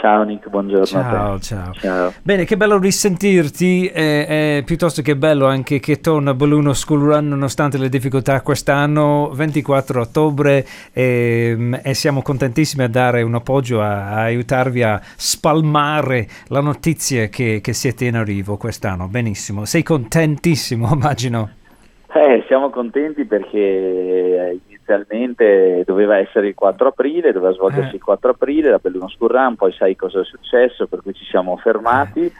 Ciao Nick, buongiorno. Ciao, ciao, ciao. Bene, che bello risentirti, eh, eh, piuttosto che bello anche che torna Balloon School Run nonostante le difficoltà quest'anno, 24 ottobre eh, e siamo contentissimi a dare un appoggio, a, a aiutarvi a spalmare la notizia che, che siete in arrivo quest'anno. Benissimo, sei contentissimo immagino. Eh, siamo contenti perché inizialmente doveva essere il 4 aprile, doveva svolgersi Eh. il 4 aprile, la Belluno Run, poi sai cosa è successo, per cui ci siamo fermati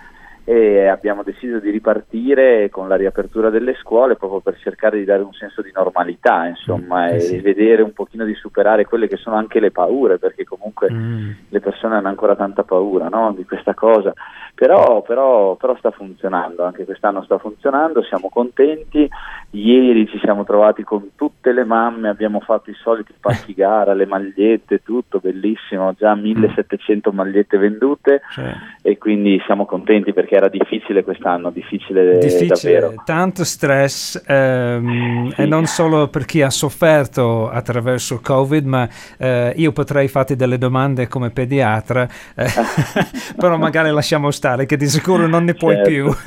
e abbiamo deciso di ripartire con la riapertura delle scuole proprio per cercare di dare un senso di normalità, insomma, Eh e sì. vedere un pochino di superare quelle che sono anche le paure, perché comunque Mm. le persone hanno ancora tanta paura no, di questa cosa, però, però, però sta funzionando, anche quest'anno sta funzionando, siamo contenti, ieri ci siamo trovati con tutte le mamme, abbiamo fatto i soliti pacchi gara, le magliette, tutto bellissimo, già 1700 magliette vendute. Cioè, e quindi siamo contenti perché era difficile quest'anno, difficile, difficile, davvero. tanto stress ehm, Sì. e non solo per chi ha sofferto attraverso il Covid, ma eh, io potrei farti delle domande come pediatra, eh, però magari lasciamo stare che di sicuro non ne puoi Certo. più.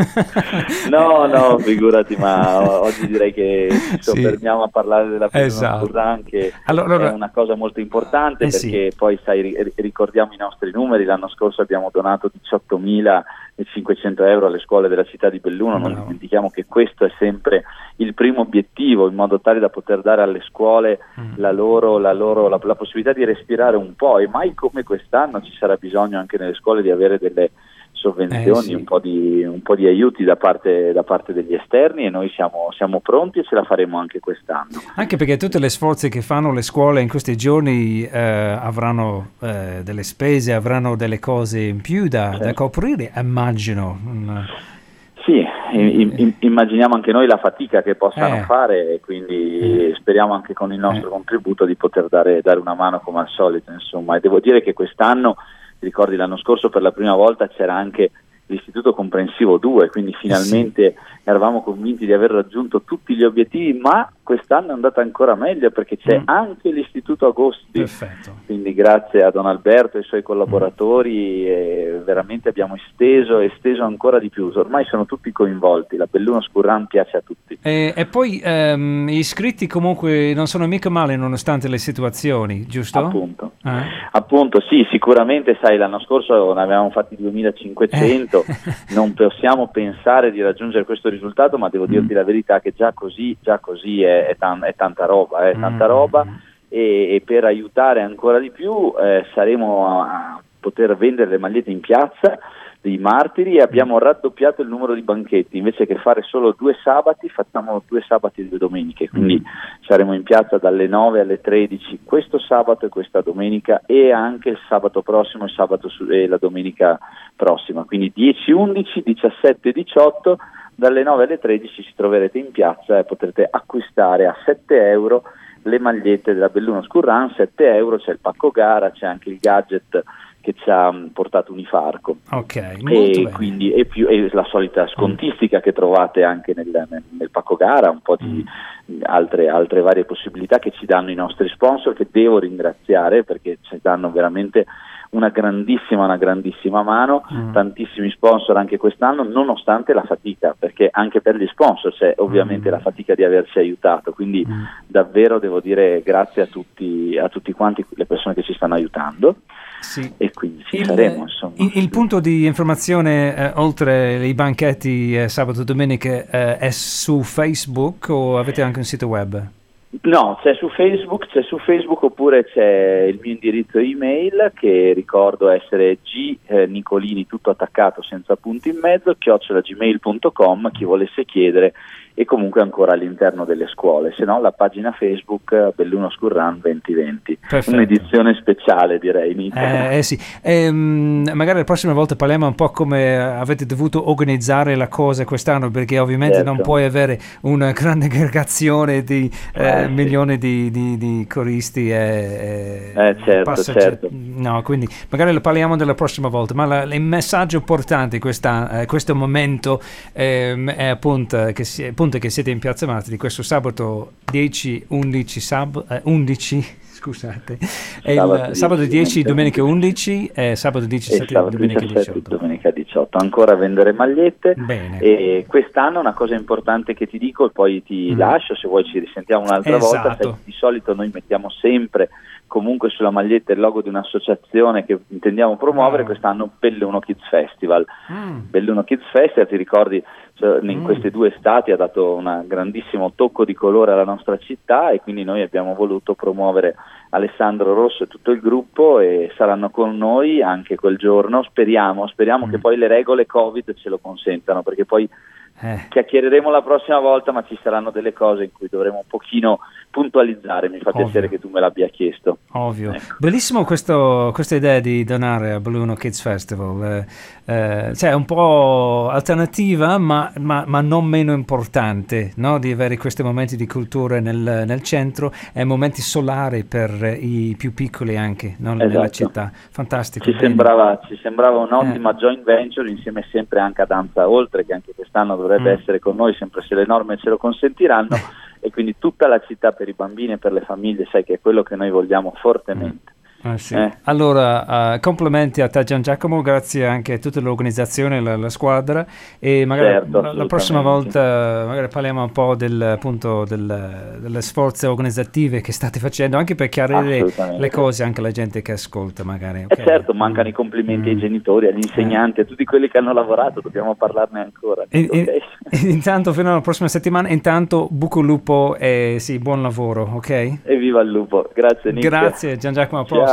No, no, figurati, ma oggi direi che ci Sì. soffermiamo a parlare della Esatto. Run, che Allora- allora- è una cosa molto importante Eh sì. perché poi sai, ri- ricordiamo i nostri numeri, l'anno scorso abbiamo donato 18.500 euro alle scuole della città di Belluno, non dimentichiamo che questo è sempre il primo obiettivo, in modo tale da poter dare alle scuole Mm. la, loro, la, loro, la, la possibilità di respirare un po' e mai come quest'anno ci sarà bisogno anche nelle scuole di avere delle sovvenzioni, Eh sì. un, po di, un po' di aiuti da parte, da parte degli esterni e noi siamo, siamo pronti e ce la faremo anche quest'anno. Anche perché tutte le sforzi che fanno le scuole in questi giorni eh, avranno eh, delle spese, avranno delle cose in più da, da Certo. coprire, immagino. Mm, Sì, immaginiamo anche noi la fatica che possano Eh. fare e quindi speriamo anche con il nostro Eh. contributo di poter dare, dare una mano come al solito. Insomma. E devo dire che quest'anno, ti ricordi l'anno scorso per la prima volta c'era anche l'istituto comprensivo 2, quindi finalmente eravamo convinti di aver raggiunto tutti gli obiettivi, ma quest'anno è andata ancora meglio perché c'è Mm. anche l'istituto Agosti. Perfetto. Quindi grazie a Don Alberto e ai suoi collaboratori eh, veramente abbiamo esteso e esteso ancora di più. Ormai sono tutti coinvolti, la Belluno Run piace a tutti. E, e poi ehm, gli iscritti comunque non sono mica male nonostante le situazioni, giusto? Appunto. Eh? Appunto, sì, sicuramente sai, l'anno scorso ne avevamo fatti 2500, Eh. non possiamo pensare di raggiungere questo risultato, ma devo dirti la verità che già così, già così è, è tan- è tanta roba, è tanta Mm. roba e, e per aiutare ancora di più eh, saremo a poter vendere le magliette in piazza dei martiri e abbiamo raddoppiato il numero di banchetti, invece che fare solo due sabati facciamo due sabati e due domeniche, quindi saremo in piazza dalle 9 alle 13 questo sabato e questa domenica e anche il sabato prossimo e, sabato su- e la domenica prossima, quindi 10, 11, 17 e 18 dalle 9 alle 13 ci troverete in piazza e potrete acquistare a 7 euro le magliette della Belluno Run, 7 euro, c'è il pacco gara, c'è anche il gadget che ci ha mh, portato Unifarco. Ok, molto e bene. quindi e più, e la solita scontistica che trovate anche nel, nel- nel pacco gara, un po' di altre, altre varie possibilità che ci danno i nostri sponsor che devo ringraziare perché ci danno veramente una grandissima, una grandissima mano, Mm. tantissimi sponsor anche quest'anno, nonostante la fatica, perché anche per gli sponsor c'è ovviamente Mm. la fatica di averci aiutato, quindi Mm. davvero devo dire grazie a tutti, a tutti quanti le persone che ci stanno aiutando Sì. e quindi ci Il, saremo insomma. il- il punto di informazione, eh, oltre i banchetti eh, sabato e domenica, eh, è su Facebook o avete anche un sito web? No, c'è su Facebook, c'è su Facebook oppure c'è il mio indirizzo email che ricordo essere g eh, Nicolini tutto attaccato senza punti in mezzo, chiocciolagmail.com, chi volesse chiedere e comunque ancora all'interno delle scuole, se no la pagina Facebook Belluno School Run 2020, Perfetto. un'edizione speciale direi. Eh, eh sì. Ehm, magari la prossima volta parliamo un po' come avete dovuto organizzare la cosa quest'anno perché ovviamente certo. non puoi avere una grande aggregazione di eh, eh, milioni di, di, di, coristi e, eh, certo, certo. No, quindi magari lo parliamo della prossima volta, ma la, il messaggio importante questa, eh, questo momento ehm, è appunto che, si, appunto che, siete in Piazza Martiri questo sabato 10, 11, sab, 11 eh, scusate, è sabato, il, sabato 10, domenica 11 e sabato 17, sabato domenica 17, 18. Domenica 18. Ancora a vendere magliette Bene. e quest'anno una cosa importante che ti dico e poi ti mm. lascio se vuoi ci risentiamo un'altra esatto. volta, di solito noi mettiamo sempre comunque sulla maglietta il logo di un'associazione che intendiamo promuovere, oh. quest'anno Belluno Kids Festival. Mm. Belluno Kids Festival, ti ricordi, cioè, in mm. queste due estati ha dato un grandissimo tocco di colore alla nostra città e quindi noi abbiamo voluto promuovere Alessandro Rosso e tutto il gruppo e saranno con noi anche quel giorno, speriamo, speriamo mm. che poi le regole Covid ce lo consentano perché poi eh. chiacchiereremo la prossima volta ma ci saranno delle cose in cui dovremo un pochino puntualizzare, mi fa Ovvio. piacere che tu me l'abbia chiesto. Ovvio. Ecco. Bellissimo questo, questa idea di donare a Balloon Kids Festival, eh, eh, cioè un po' alternativa ma, ma, ma non meno importante, no? di avere questi momenti di cultura nel, nel, centro e momenti solari per i più piccoli anche no? esatto. nella città. Fantastico. Ci sembrava, ci sembrava, un'ottima eh. joint venture insieme sempre anche a Danza Oltre che anche quest'anno dovrebbe mm. essere con noi sempre se le norme ce lo consentiranno. e quindi tutta la città per i bambini e per le famiglie, sai che è quello che noi vogliamo fortemente. Ah, sì. eh. Allora, uh, complimenti a te Gian Giacomo, grazie anche a tutta l'organizzazione, la, la squadra e magari certo, la, prossima volta magari parliamo un po' del, appunto, del, delle sforze organizzative che state facendo, anche per chiarire le cose anche alla gente che ascolta magari. Okay? Eh certo, mancano i complimenti mm. ai genitori, agli insegnanti, eh. a tutti quelli che hanno lavorato, dobbiamo parlarne ancora. E, okay. e, intanto fino alla prossima settimana, intanto buco lupo e sì, buon lavoro, ok? E viva il lupo, grazie Nick. Grazie Gian Giacomo, a.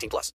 18 plus.